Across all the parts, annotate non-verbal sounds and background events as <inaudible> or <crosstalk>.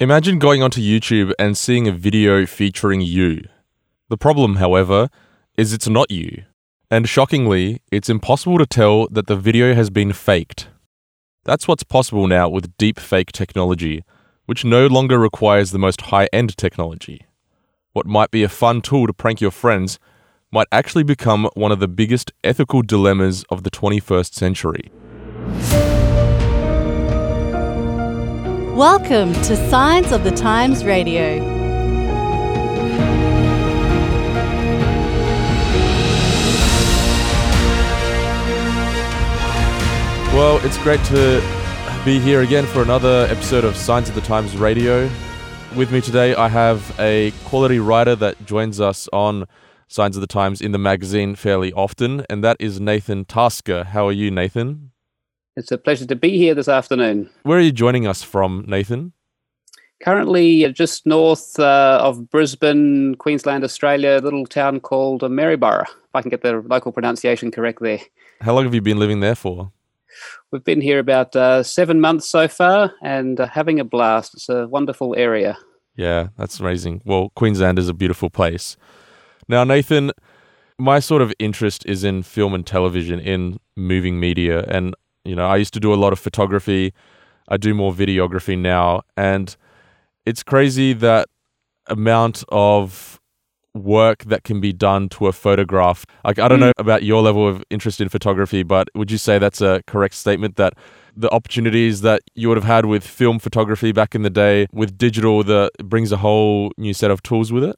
Imagine going onto YouTube and seeing a video featuring you. The problem, however, is it's not you. And shockingly, it's impossible to tell that the video has been faked. That's what's possible now with deepfake technology, which no longer requires the most high end technology. What might be a fun tool to prank your friends might actually become one of the biggest ethical dilemmas of the 21st century. Welcome to Signs of the Times Radio. Well, it's great to be here again for another episode of Signs of the Times Radio. With me today, I have a quality writer that joins us on Signs of the Times in the magazine fairly often, and that is Nathan Tasker. How are you, Nathan? It's a pleasure to be here this afternoon. Where are you joining us from, Nathan? Currently, just north uh, of Brisbane, Queensland, Australia, a little town called Maryborough, if I can get the local pronunciation correct there. How long have you been living there for? We've been here about uh, seven months so far and uh, having a blast. It's a wonderful area. Yeah, that's amazing. Well, Queensland is a beautiful place. Now, Nathan, my sort of interest is in film and television, in moving media, and you know, I used to do a lot of photography. I do more videography now, and it's crazy that amount of work that can be done to a photograph. Like I don't mm. know about your level of interest in photography, but would you say that's a correct statement that the opportunities that you would have had with film photography back in the day with digital that brings a whole new set of tools with it?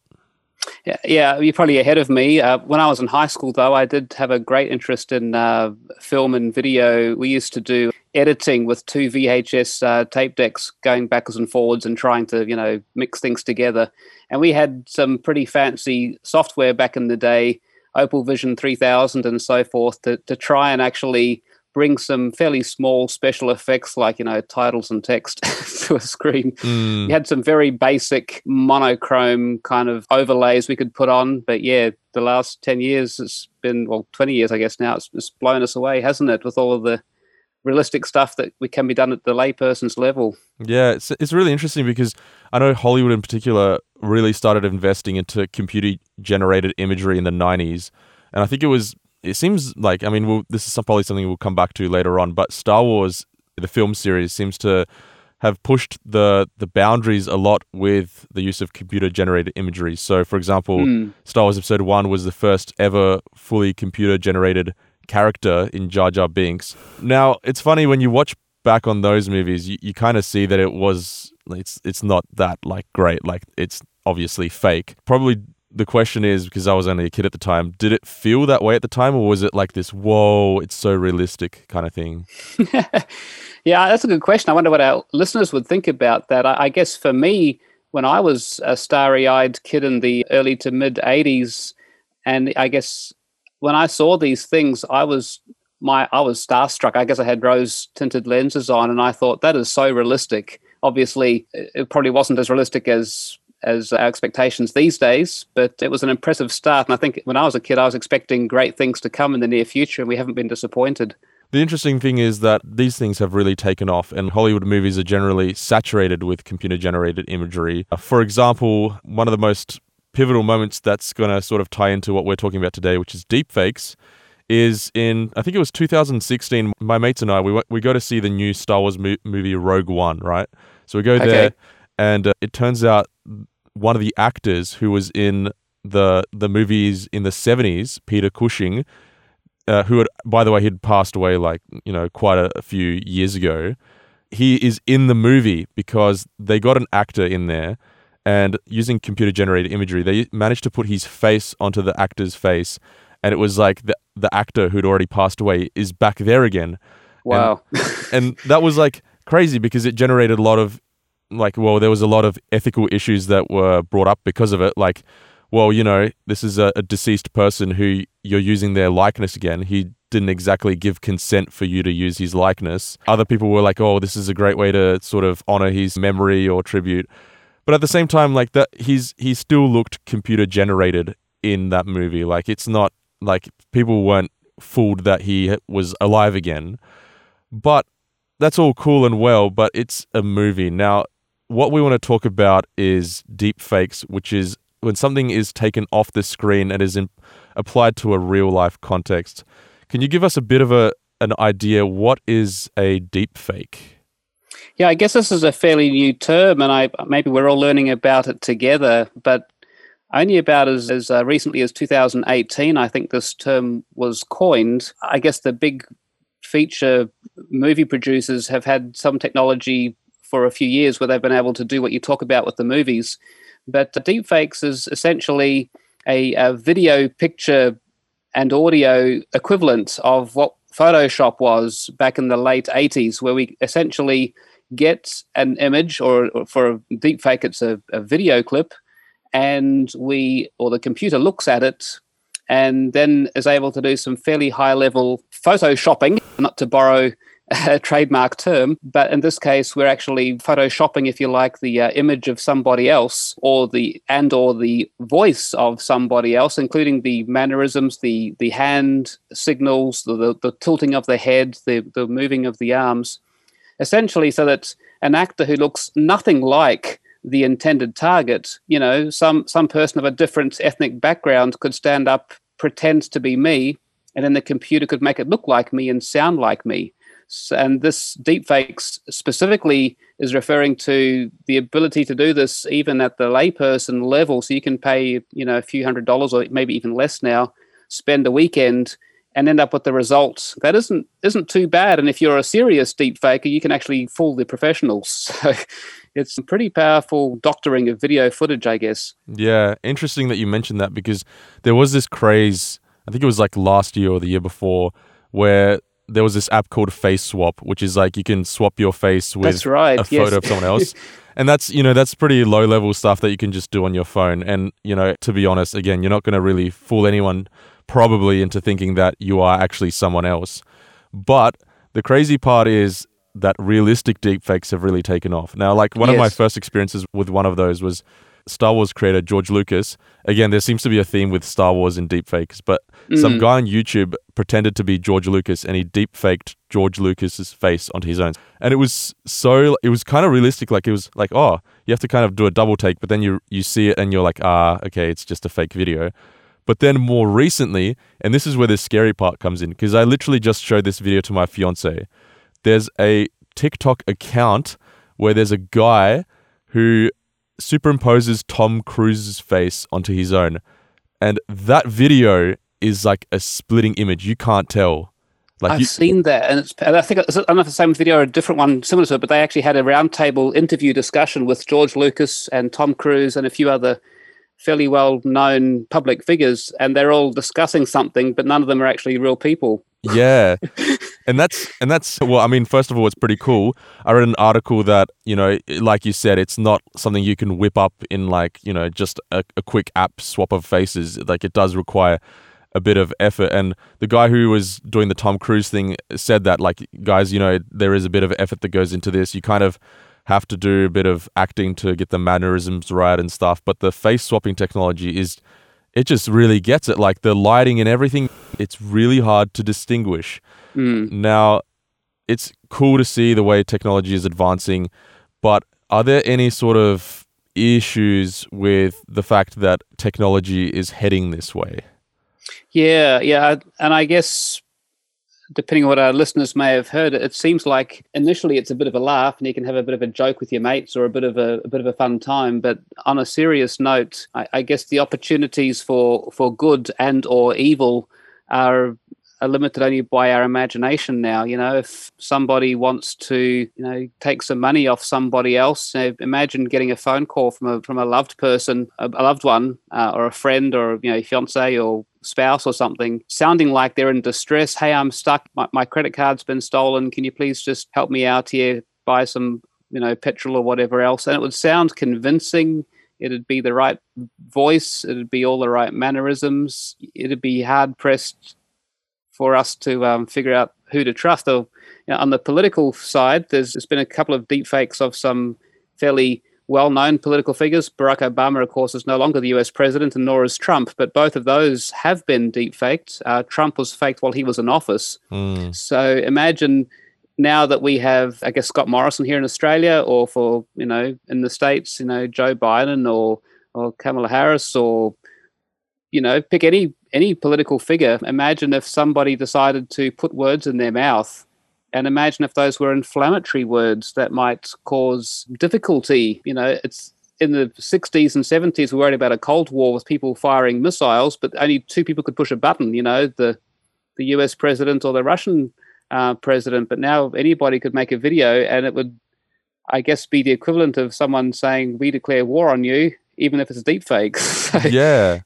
Yeah, yeah, you're probably ahead of me. Uh, when I was in high school, though, I did have a great interest in uh, film and video. We used to do editing with two VHS uh, tape decks, going backwards and forwards, and trying to, you know, mix things together. And we had some pretty fancy software back in the day, Opal Vision 3000 and so forth, to to try and actually bring some fairly small special effects like you know titles and text <laughs> to a screen mm. you had some very basic monochrome kind of overlays we could put on but yeah the last 10 years it's been well 20 years i guess now it's, it's blown us away hasn't it with all of the realistic stuff that we can be done at the layperson's level yeah it's, it's really interesting because i know hollywood in particular really started investing into computer generated imagery in the 90s and i think it was it seems like I mean, we'll, this is probably something we'll come back to later on. But Star Wars, the film series, seems to have pushed the the boundaries a lot with the use of computer generated imagery. So, for example, mm. Star Wars Episode One was the first ever fully computer generated character in Jar Jar Binks. Now, it's funny when you watch back on those movies, you, you kind of see that it was it's it's not that like great. Like it's obviously fake. Probably the question is because I was only a kid at the time, did it feel that way at the time, or was it like this, whoa, it's so realistic kind of thing? <laughs> yeah, that's a good question. I wonder what our listeners would think about that. I, I guess for me, when I was a starry eyed kid in the early to mid 80s, and I guess when I saw these things, I was my I was starstruck. I guess I had rose tinted lenses on, and I thought that is so realistic. Obviously, it probably wasn't as realistic as as our expectations these days, but it was an impressive start. And I think when I was a kid, I was expecting great things to come in the near future, and we haven't been disappointed. The interesting thing is that these things have really taken off, and Hollywood movies are generally saturated with computer generated imagery. Uh, for example, one of the most pivotal moments that's going to sort of tie into what we're talking about today, which is deepfakes, is in I think it was 2016. My mates and I we went, we go to see the new Star Wars mo- movie Rogue One, right? So we go okay. there, and uh, it turns out one of the actors who was in the the movies in the 70s, Peter Cushing, uh, who had, by the way, he'd passed away like, you know, quite a, a few years ago. He is in the movie because they got an actor in there and using computer generated imagery, they managed to put his face onto the actor's face. And it was like the, the actor who'd already passed away is back there again. Wow. And, <laughs> and that was like crazy because it generated a lot of like, well, there was a lot of ethical issues that were brought up because of it. Like, well, you know, this is a, a deceased person who you're using their likeness again. He didn't exactly give consent for you to use his likeness. Other people were like, oh, this is a great way to sort of honor his memory or tribute. But at the same time, like that, he's he still looked computer generated in that movie. Like it's not like people weren't fooled that he was alive again. But that's all cool and well, but it's a movie. Now, what we want to talk about is deep fakes, which is when something is taken off the screen and is in, applied to a real life context. Can you give us a bit of a an idea what is a deep fake? Yeah, I guess this is a fairly new term, and I maybe we're all learning about it together. But only about as, as uh, recently as 2018, I think this term was coined. I guess the big feature movie producers have had some technology for a few years where they've been able to do what you talk about with the movies. But deepfakes is essentially a, a video, picture, and audio equivalent of what Photoshop was back in the late 80s, where we essentially get an image, or, or for a deepfake, it's a, a video clip, and we, or the computer looks at it and then is able to do some fairly high level photoshopping, not to borrow a trademark term, but in this case, we're actually photoshopping, if you like, the uh, image of somebody else, or the and or the voice of somebody else, including the mannerisms, the the hand signals, the, the, the tilting of the head, the the moving of the arms, essentially, so that an actor who looks nothing like the intended target, you know, some some person of a different ethnic background could stand up, pretend to be me, and then the computer could make it look like me and sound like me and this deepfakes specifically is referring to the ability to do this even at the layperson level. So you can pay, you know, a few hundred dollars or maybe even less now, spend a weekend and end up with the results that isn't isn't too bad. And if you're a serious deepfaker, you can actually fool the professionals. <laughs> So it's pretty powerful doctoring of video footage, I guess. Yeah, interesting that you mentioned that because there was this craze. I think it was like last year or the year before, where there was this app called Face Swap, which is like you can swap your face with right, a photo yes. of someone else. <laughs> and that's you know that's pretty low level stuff that you can just do on your phone. And you know, to be honest, again, you're not going to really fool anyone probably into thinking that you are actually someone else. But the crazy part is that realistic deepfakes have really taken off. Now, like one yes. of my first experiences with one of those was Star Wars creator George Lucas. Again, there seems to be a theme with Star Wars and deepfakes, but mm. some guy on YouTube pretended to be George Lucas and he deepfaked George Lucas's face onto his own. And it was so it was kind of realistic like it was like, oh, you have to kind of do a double take, but then you you see it and you're like, ah, okay, it's just a fake video. But then more recently, and this is where the scary part comes in because I literally just showed this video to my fiance. There's a TikTok account where there's a guy who superimposes Tom Cruise's face onto his own. And that video is like a splitting image. You can't tell. Like I've you, seen that, and, it's, and I think it's, I don't know if the same video or a different one similar to it, but they actually had a roundtable interview discussion with George Lucas and Tom Cruise and a few other fairly well-known public figures, and they're all discussing something, but none of them are actually real people. Yeah. <laughs> and that's and that's well i mean first of all it's pretty cool. I read an article that you know like you said it's not something you can whip up in like you know just a, a quick app swap of faces. Like it does require a bit of effort. And the guy who was doing the tom cruise thing said that like guys you know there is a bit of effort that goes into this. You kind of have to do a bit of acting to get the mannerisms right and stuff but the face swapping technology is it just really gets it like the lighting and everything it's really hard to distinguish Mm. Now, it's cool to see the way technology is advancing, but are there any sort of issues with the fact that technology is heading this way? Yeah, yeah, and I guess depending on what our listeners may have heard, it seems like initially it's a bit of a laugh and you can have a bit of a joke with your mates or a bit of a, a bit of a fun time. But on a serious note, I, I guess the opportunities for for good and or evil are are limited only by our imagination now. You know, if somebody wants to, you know, take some money off somebody else, you know, imagine getting a phone call from a from a loved person, a, loved one, uh, or a friend, or you know, fiance or spouse or something, sounding like they're in distress. Hey, I'm stuck. My, my credit card's been stolen. Can you please just help me out here? Buy some, you know, petrol or whatever else. And it would sound convincing it'd be the right voice it'd be all the right mannerisms it'd be hard pressed for us to um, figure out who to trust. Or, you know, on the political side, there's, there's been a couple of deepfakes of some fairly well-known political figures. Barack Obama, of course, is no longer the U.S. president, and nor is Trump. But both of those have been deepfaked. Uh, Trump was faked while he was in office. Mm. So imagine now that we have, I guess, Scott Morrison here in Australia, or for you know in the states, you know Joe Biden or or Kamala Harris, or you know pick any any political figure. Imagine if somebody decided to put words in their mouth, and imagine if those were inflammatory words that might cause difficulty. You know, it's in the 60s and 70s we were worried about a cold war with people firing missiles but only two people could push a button you know the the us president or the russian uh, president, but now anybody could make a video and it would, I guess, be the equivalent of someone saying, We declare war on you, even if it's deep fake. <laughs> so, yeah.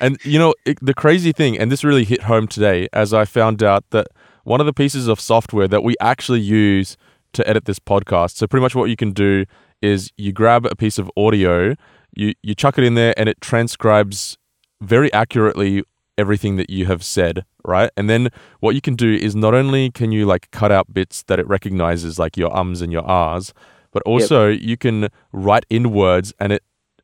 And, you know, it, the crazy thing, and this really hit home today as I found out that one of the pieces of software that we actually use to edit this podcast. So, pretty much what you can do is you grab a piece of audio, you, you chuck it in there, and it transcribes very accurately everything that you have said, right? And then what you can do is not only can you like cut out bits that it recognizes, like your ums and your ahs, but also yep. you can write in words and it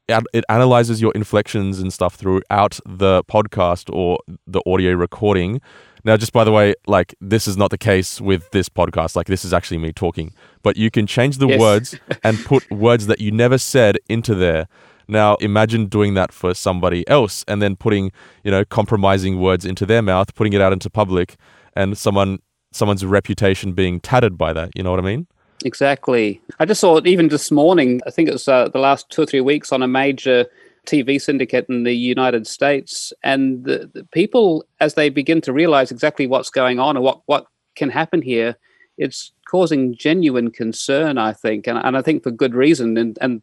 it analyzes your inflections and stuff throughout the podcast or the audio recording. Now, just by the way, like this is not the case with this podcast. Like this is actually me talking, but you can change the yes. words <laughs> and put words that you never said into there. Now, imagine doing that for somebody else and then putting, you know, compromising words into their mouth, putting it out into public, and someone someone's reputation being tattered by that. You know what I mean? Exactly. I just saw it even this morning. I think it was uh, the last two or three weeks on a major TV syndicate in the United States, and the, the people, as they begin to realize exactly what's going on and what what can happen here, it's causing genuine concern. I think, and, and I think for good reason. And and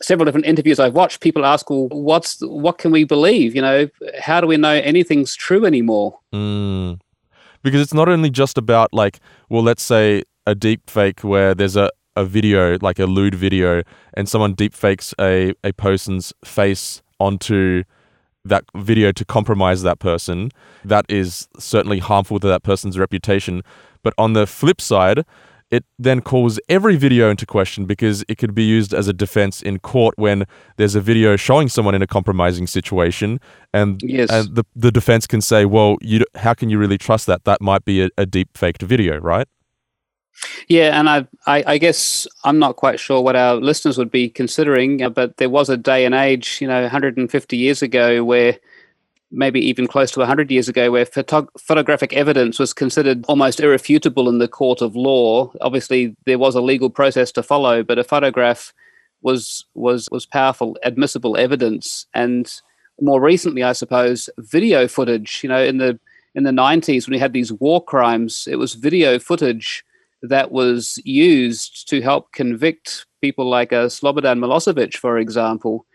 several different interviews I've watched, people ask, "Well, what's what can we believe? You know, how do we know anything's true anymore?" Mm. Because it's not only just about like, well, let's say a deep fake where there's a, a video like a lewd video and someone deep fakes a, a person's face onto that video to compromise that person. That is certainly harmful to that person's reputation. But on the flip side it then calls every video into question because it could be used as a defense in court when there's a video showing someone in a compromising situation. And yes. and the, the defense can say well you how can you really trust that? That might be a, a deep faked video right yeah, and I, I, I, guess I'm not quite sure what our listeners would be considering, uh, but there was a day and age, you know, 150 years ago, where maybe even close to 100 years ago, where photog- photographic evidence was considered almost irrefutable in the court of law. Obviously, there was a legal process to follow, but a photograph was was was powerful, admissible evidence. And more recently, I suppose, video footage. You know, in the in the 90s, when we had these war crimes, it was video footage that was used to help convict people like uh, Slobodan Milosevic, for example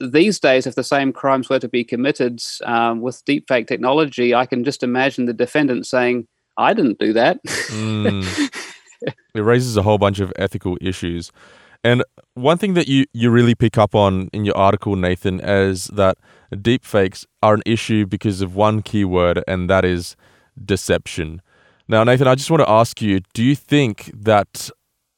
these days, if the same crimes were to be committed um, with deepfake technology, I can just imagine the defendant saying, I didn't do that. mm. <laughs> It raises a whole bunch of ethical issues. And one thing that you, you really pick up on in your article, Nathan, is that deepfakes are an issue because of one keyword, and that is deception. Now, Nathan, I just want to ask you do you think that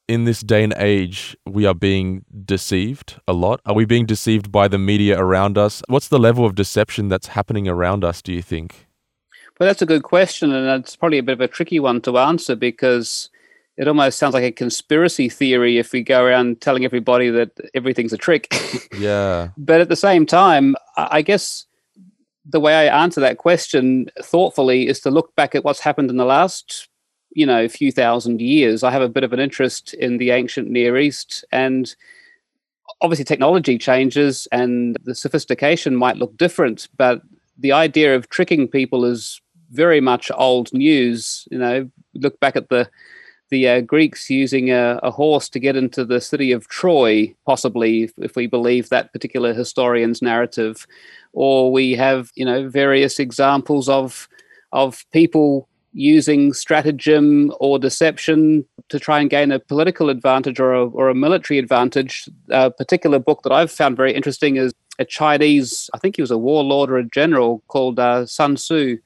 in this day and age, we are being deceived a lot? Are we being deceived by the media around us? What's the level of deception that's happening around us, do you think? Well, that's a good question. And it's probably a bit of a tricky one to answer because it almost sounds like a conspiracy theory if we go around telling everybody that everything's a trick. <laughs> Yeah. but at the same time, I guess the way I answer that question thoughtfully is to look back at what's happened in the last you know few thousand years. I have a bit of an interest in the ancient Near East, and obviously technology changes and the sophistication might look different, but the idea of tricking people is very much old news. You know, look back at the the uh, Greeks using a, a, horse to get into the city of Troy, possibly, if, if, we believe that particular historian's narrative, or we have you know various examples of of people using stratagem or deception to try and gain a political advantage or a, or a military advantage. A particular book that I've found very interesting is a Chinese, I think he was a warlord or a general called uh, Sun Tzu,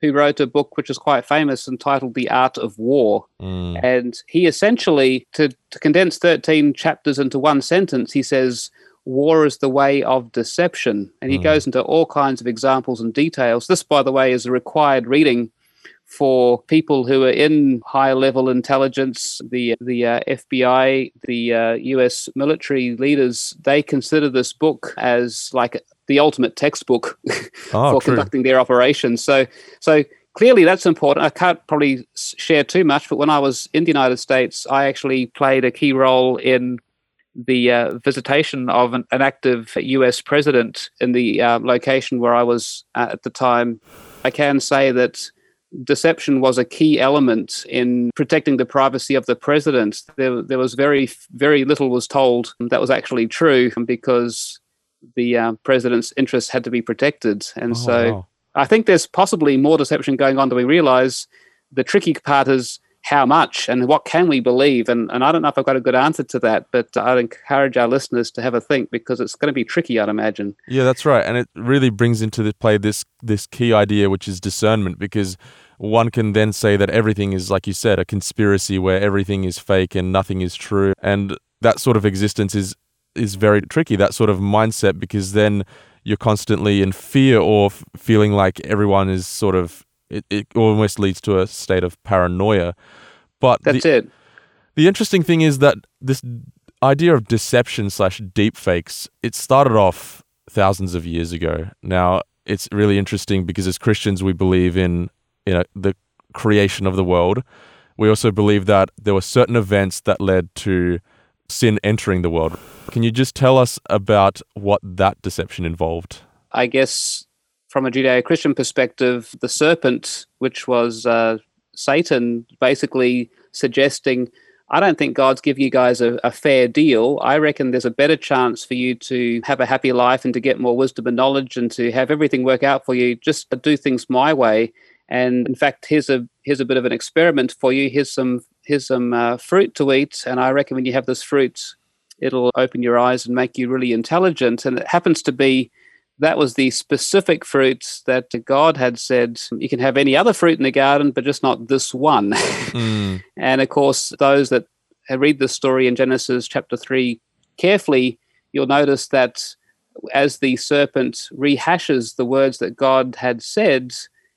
who wrote a book which is quite famous entitled The Art of War. Mm. And he essentially, to, to condense 13 chapters into one sentence, he says, War is the way of deception. And he mm. goes into all kinds of examples and details. This, by the way, is a required reading for people who are in high level intelligence, the the uh, FBI, the uh, U.S. military leaders, they consider this book as like the ultimate textbook oh, <laughs> for true. conducting their operations. So so clearly that's important. I can't probably share too much, but when I was in the United States, I actually played a key role in the uh, visitation of an, an, active US president in the uh, location where I was at the time. I can say that deception was a key element in protecting the privacy of the president. There, there was very, very little was told that was actually true because the uh, president's interests had to be protected. And oh, so wow. I think there's possibly more deception going on than we realize. The tricky part is how much and what can we believe? And, and I don't know if I've got a good answer to that, but I'd encourage our listeners to have a think because it's going to be tricky, I'd imagine. Yeah, that's right. And it really brings into the play this, this key idea, which is discernment, because one can then say that everything is, like you said, a conspiracy where everything is fake and nothing is true. And that sort of existence is, is very tricky, that sort of mindset, because then you're constantly in fear or f- feeling like everyone is sort of it, it almost leads to a state of paranoia. But that's the, it. The interesting thing is that this idea of deception slash deep fakes it started off thousands of years ago. Now it's really interesting because as Christians we believe in you know the creation of the world. We also believe that there were certain events that led to sin entering the world. Can you just tell us about what that deception involved? I guess from a Judeo Christian perspective, the serpent, which was uh, Satan, basically suggesting, I don't think God's giving you guys a, a, fair deal. I reckon there's a better chance for you to have a happy life and to get more wisdom and knowledge and to have everything work out for you. Just do things my way. And in fact, here's a here's a bit of an experiment for you. Here's some here's some uh, fruit to eat, and I reckon when you have this fruit, it'll open your eyes and make you really intelligent. And it happens to be that was the specific fruit that God had said, you can have any other fruit in the garden, but just not this one. <laughs> Mm. and of course, those that read the story in Genesis chapter 3 carefully, you'll notice that as the serpent rehashes the words that God had said,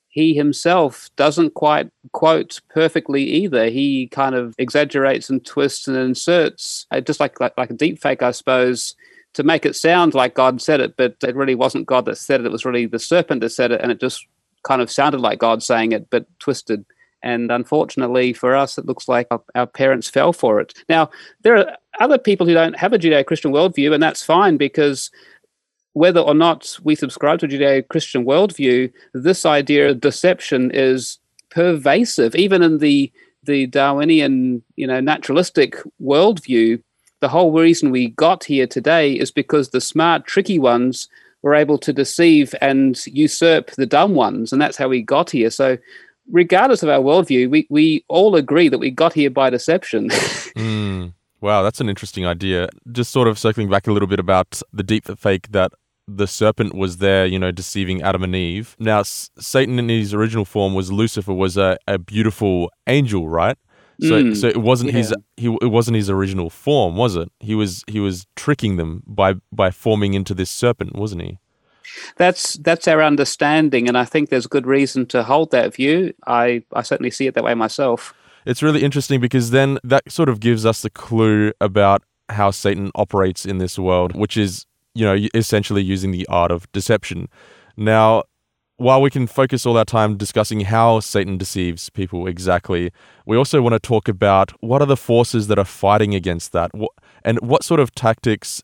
he himself doesn't quite quote perfectly either. He kind of exaggerates and twists and inserts, uh, just like, like, like a deep fake, I suppose to make it sound like God said it, but it really wasn't God that said it. It was really the serpent that said it, and it just kind of sounded like God saying it, but twisted. And unfortunately for us, it looks like our, parents fell for it. Now, there are other people who don't have a Judeo Christian worldview, and that's fine because whether or not we subscribe to a Judeo Christian worldview, this idea of deception is pervasive, even in the the Darwinian, you know, naturalistic worldview the whole reason we got here today is because the smart, tricky ones were able to deceive and usurp the dumb ones. And that's how we got here. So, regardless of our worldview, we, we all agree that we got here by deception. <laughs> mm. Wow, that's an interesting idea. Just sort of circling back a little bit about the deep fake that the serpent was there, you know, deceiving Adam and Eve. Now, Satan in his original form was Lucifer, was a, a beautiful angel, right? So mm, so it wasn't yeah. his he it wasn't his original form, was it? He was he was tricking them by by forming into this serpent, wasn't he? That's that's our understanding, and I think there's good reason to hold that view. I I certainly see it that way myself. It's really interesting because then that sort of gives us the clue about how Satan operates in this world, which is you know essentially using the art of deception. Now, while we can focus all our time discussing how Satan deceives people exactly, we also want to talk about what are the forces that are fighting against that and what sort of tactics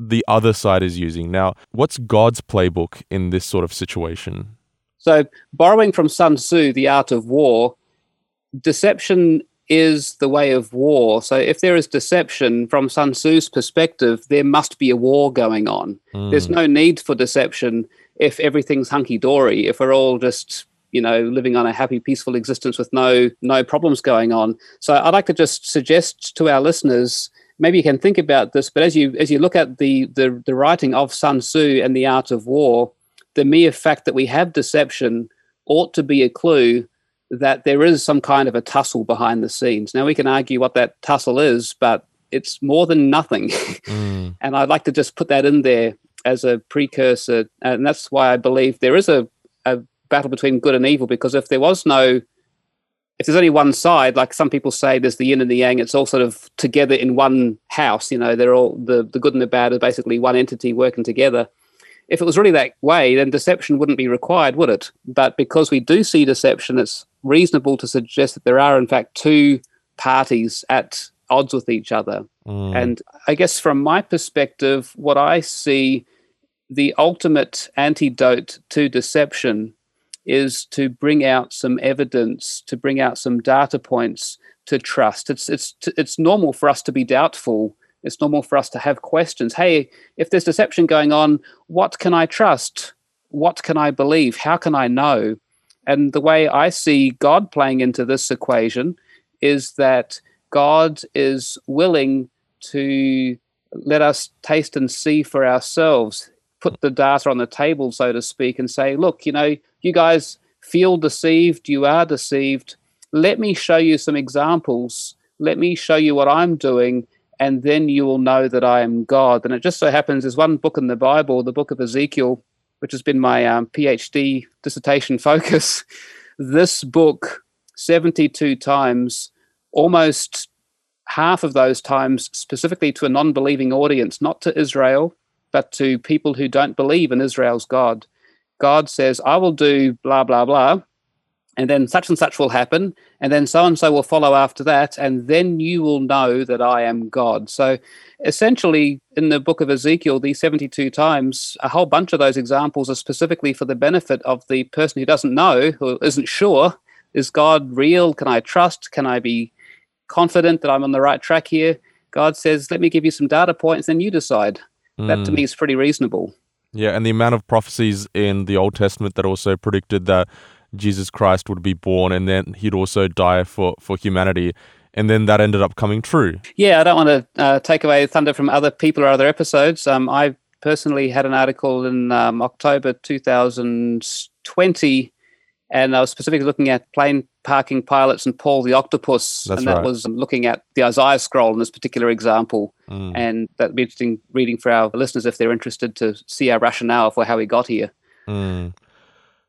the other side is using. Now, what's God's playbook in this sort of situation? So, borrowing from Sun Tzu, The Art of War, deception is the way of war. So, if there is deception from Sun Tzu's perspective, there must be a war going on. Mm. There's no need for deception if everything's hunky dory, if we're all just you know living on a happy peaceful existence with no no problems going on. So i'd like to just suggest to our listeners maybe you can think about this but as you as you look at the the, the writing of sun tzu and the art of war the mere fact that we have deception ought to be a clue that there is some kind of a tussle behind the scenes. Now we can argue what that tussle is but it's more than nothing. <laughs> Mm. and i'd like to just put that in there as a precursor, and that's why I believe there is a, a battle between good and evil. Because if there was no if there's only one side, like some people say, there's the yin and the yang. It's all sort of together in one house. You know, they're all the the good and the bad are basically one entity working together. If it was really that way, then deception wouldn't be required, would it? But because we do see deception, it's reasonable to suggest that there are, in fact, two parties at odds with each other. Mm. And I guess from my perspective, what I see the ultimate antidote to deception is to bring out some evidence, to bring out some data points to trust. It's it's it's normal for us to be doubtful. It's normal for us to have questions. Hey, if there's deception going on, what can I trust? What can I believe? How can I know? And the way I see God playing into this equation is that God is willing to let us taste and see for ourselves, put the data on the table, so to speak, and say, look, you know, you guys feel deceived, you are deceived. Let me show you some examples. Let me show you what I'm doing, and then you will know that I am God. And it just so happens there's one book in the Bible, the book of Ezekiel, which has been my um, PhD dissertation <laughs> focus. this book, 72 times, almost half of those times specifically to a non believing audience, not to Israel, but to people who don't believe in Israel's God. God says, I will do blah, blah, blah, and then such and such will happen, and then so and so will follow after that, and then you will know that I am God. So essentially, in the book of Ezekiel, these 72 times, a whole bunch of those examples are specifically for the benefit of the person who doesn't know, who isn't sure, is God real? Can I trust? Can I be confident that I'm on the right track here? God says, let me give you some data points, and you decide. Mm. That to me is pretty reasonable. Yeah, and the amount of prophecies in the Old Testament that also predicted that Jesus Christ would be born and then he'd also die for, for humanity. And then that ended up coming true. Yeah, I don't want to uh, take away thunder from other people or other episodes. Um, I personally had an article in um, October 2020 and I was specifically looking at plane parking pilots and Paul the octopus, That's and that right. was looking at the Isaiah scroll in this particular example. Mm. And that'd be interesting reading for our listeners if they're interested to see our rationale for how we got here. Mm.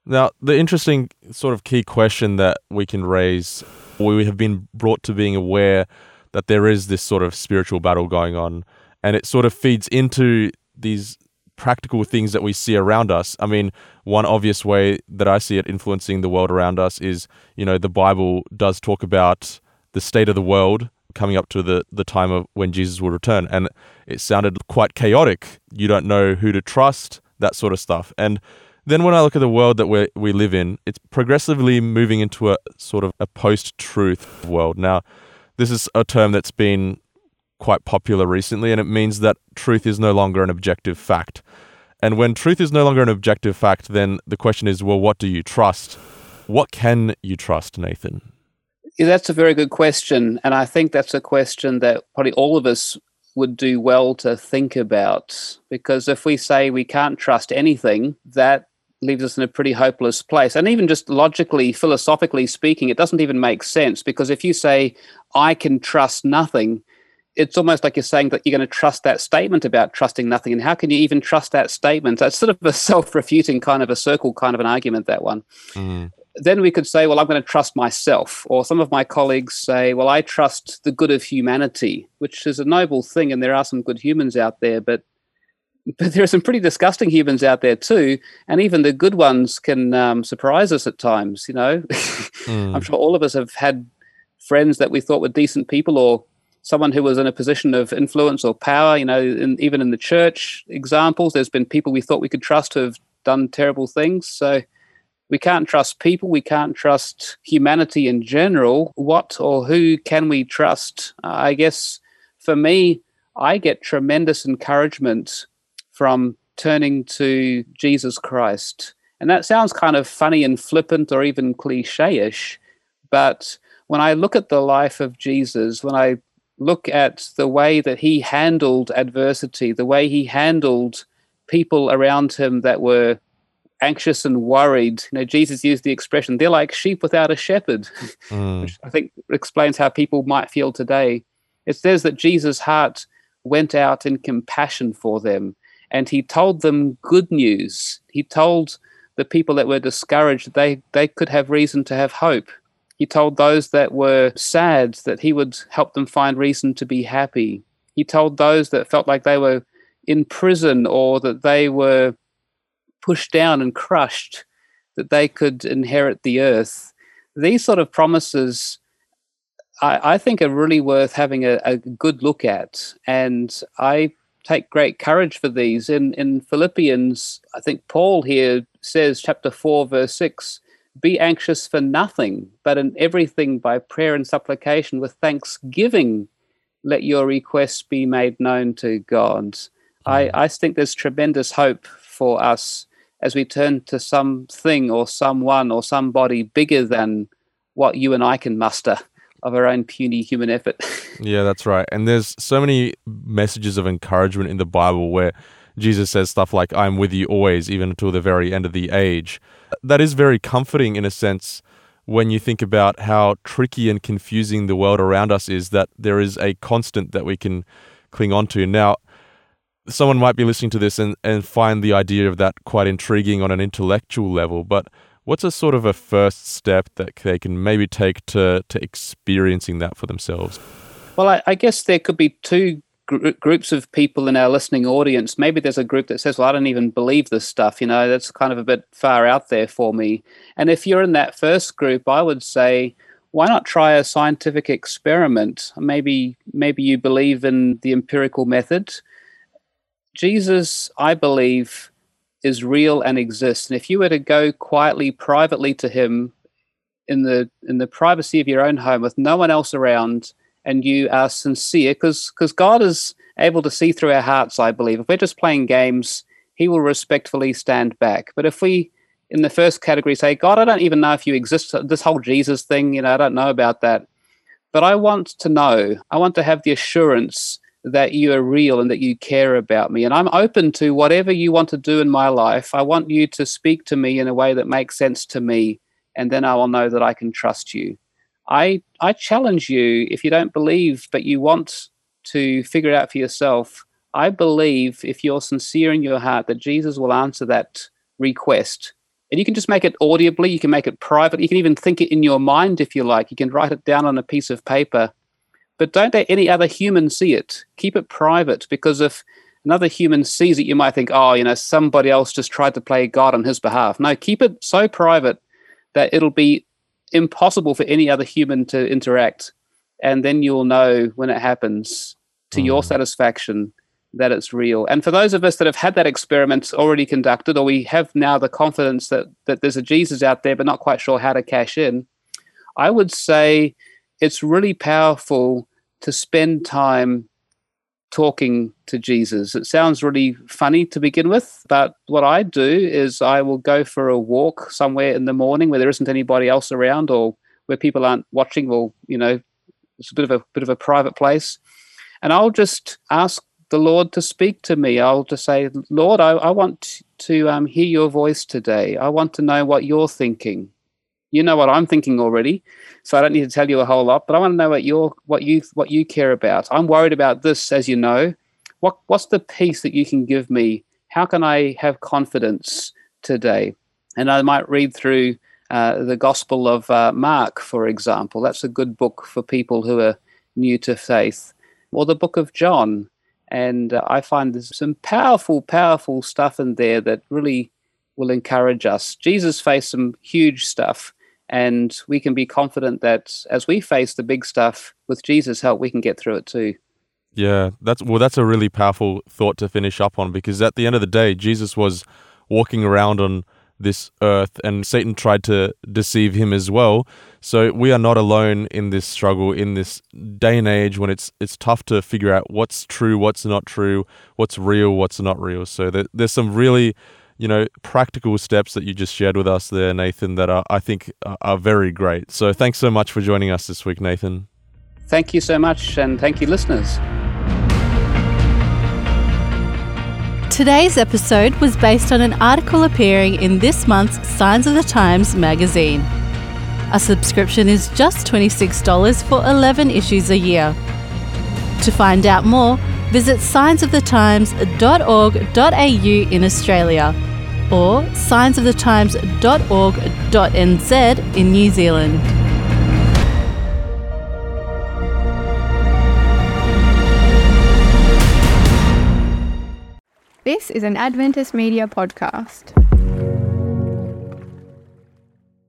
Now, the interesting sort of key question that we can raise, we have been brought to being aware that there is this sort of spiritual battle going on, and it sort of feeds into these practical things that we see around us. I mean, one obvious way that I see it influencing the world around us is, you know, the Bible does talk about the state of the world coming up to the, the time of when Jesus will return. And it sounded quite chaotic. You don't know who to trust, that sort of stuff. And then when I look at the world that we we live in, it's progressively moving into a sort of a post-truth world. Now, this is a term that's been quite popular recently, and it means that truth is no longer an objective fact. And when truth is no longer an objective fact, then the question is, well, what do you trust? What can you trust, Nathan? Yeah, that's a very good question. And I think that's a question that probably all of us would do well to think about. Because if we say we can't trust anything, that leaves us in a pretty hopeless place. And even just logically, philosophically speaking, it doesn't even make sense. Because if you say, I can trust nothing, it's almost like you're saying that you're going to trust that statement about trusting nothing. And how can you even trust that statement? It's sort of a <laughs> self refuting kind of a circle kind of an argument, that one. Mm. Then we could say, well, I'm going to trust myself. Or some of my colleagues say, well, I trust the good of humanity, which is a noble thing. And there are some good humans out there, but <laughs> but there are some pretty disgusting humans out there too, and even the good ones can um, surprise us at times. You know, <laughs> mm. I'm sure all of us have had friends that we thought were decent people, or someone who was in a position of influence or power. You know, in, even in the church examples, there's been people we thought we could trust who have done terrible things. So we can't trust people. We can't trust humanity in general. What or who can we trust? Uh, I guess for me, I get tremendous encouragement from turning to Jesus Christ. And that sounds kind of funny and flippant or even cliche ish. But when I look at the life of Jesus, when I look at the way that he handled adversity, the way he handled people around him that were anxious and worried. You know, Jesus used the expression, they're like sheep without a shepherd, <laughs> mm. which I think explains how people might feel today. It says that Jesus' heart went out in compassion for them and he told them good news. He told the people that were discouraged they, they could have reason to have hope. He told those that were sad that he would help them find reason to be happy. He told those that felt like they were in prison or that they were pushed down and crushed that they could inherit the earth. These sort of promises, I, I think, are really worth having a, a good look at. And I take great courage for these. In, in Philippians, I think Paul here says, chapter 4, verse 6 Be anxious for nothing, but in everything by prayer and supplication with thanksgiving, let your requests be made known to God. I, I think there's tremendous hope for us as we turn to something or someone or somebody bigger than what you and I can muster of our own puny human effort. <laughs> yeah, that's right. And there's so many messages of encouragement in the Bible where Jesus says stuff like, I'm with you always, even until the very end of the age. That is very comforting in a sense when you think about how tricky and confusing the world around us is, that there is a constant that we can cling on to. Now, someone might be listening to this and, and find the idea of that quite intriguing on an intellectual level, but what's a sort of a first step that they can maybe take to, to experiencing that for themselves? Well, I, I guess there could be two gr- groups of people in our listening audience. Maybe there's a group that says, Well, I don't even believe this stuff. You know, that's kind of a bit far out there for me. And if you're in that first group, I would say, why not try a scientific experiment? Maybe maybe you believe in the empirical method Jesus, I believe, is real and exists. And if you were to go quietly, privately to him in the in the privacy of your own home with no one else around, and you are sincere, because because God is able to see through our hearts, I believe. If we're just playing games, he will respectfully stand back. But if we in the first category say, God, I don't even know if you exist, uh, this whole Jesus thing, you know, I don't know about that. But I want to know, I want to have the assurance that you are real and that you care about me. And I'm open to whatever you want to do in my life. I want you to speak to me in a way that makes sense to me, and then I will know that I can trust you. I, I challenge you if you don't believe, but you want to figure it out for yourself. I believe if you're sincere in your heart that Jesus will answer that request. And you can just make it audibly, you can make it private, you can even think it in your mind if you like. You can write it down on a piece of paper but don't let any other human see it. Keep it private because if another human sees it, you might think, oh, you know, somebody else just tried to play God on his behalf. No, keep it so private that it'll be impossible for any other human to interact. And then you'll know when it happens to mm. your satisfaction that it's real. And for those of us that have had that experiment already conducted, or we have now the confidence that, that there's a Jesus out there, but not quite sure how to cash in, I would say it's really powerful to spend time talking to Jesus. It sounds really funny to begin with, but what I do is I will go for a walk somewhere in the morning where there isn't anybody else around or where people aren't watching or, you know, it's a bit of a bit of a private place. And I'll just ask the Lord to speak to me. I'll just say, Lord, I, I want to um, hear your voice today. I want to know what you're thinking. You know what I'm thinking already, so I don't need to tell you a whole lot. But I want to know what you what you what you care about. I'm worried about this, as you know. What what's the peace that you can give me? How can I have confidence today? And I might read through uh, the Gospel of uh, Mark, for example. That's a good book for people who are new to faith, or the Book of John. And uh, I find there's some powerful, powerful stuff in there that really will encourage us. Jesus faced some huge stuff, and we can be confident that as we face the big stuff with Jesus' help, we can get through it too. Yeah, that's well, that's a really powerful thought to finish up on because at the end of the day, Jesus was walking around on this earth and Satan tried to deceive him as well. So we are not alone in this struggle in this day and age when it's it's tough to figure out what's true, what's not true, what's real, what's not real. So there, there's some really you know, practical steps that you just shared with us there, Nathan, that are, I think are very great. So thanks so much for joining us this week, Nathan. Thank you so much, and thank you, listeners. Today's episode was based on an article appearing in this month's Signs of the Times magazine. A subscription is just $26 for 11 issues a year. To find out more, visit signsofthetimes.org.au in Australia or signsofthetimes.org.nz in New Zealand. This is an Adventist media podcast.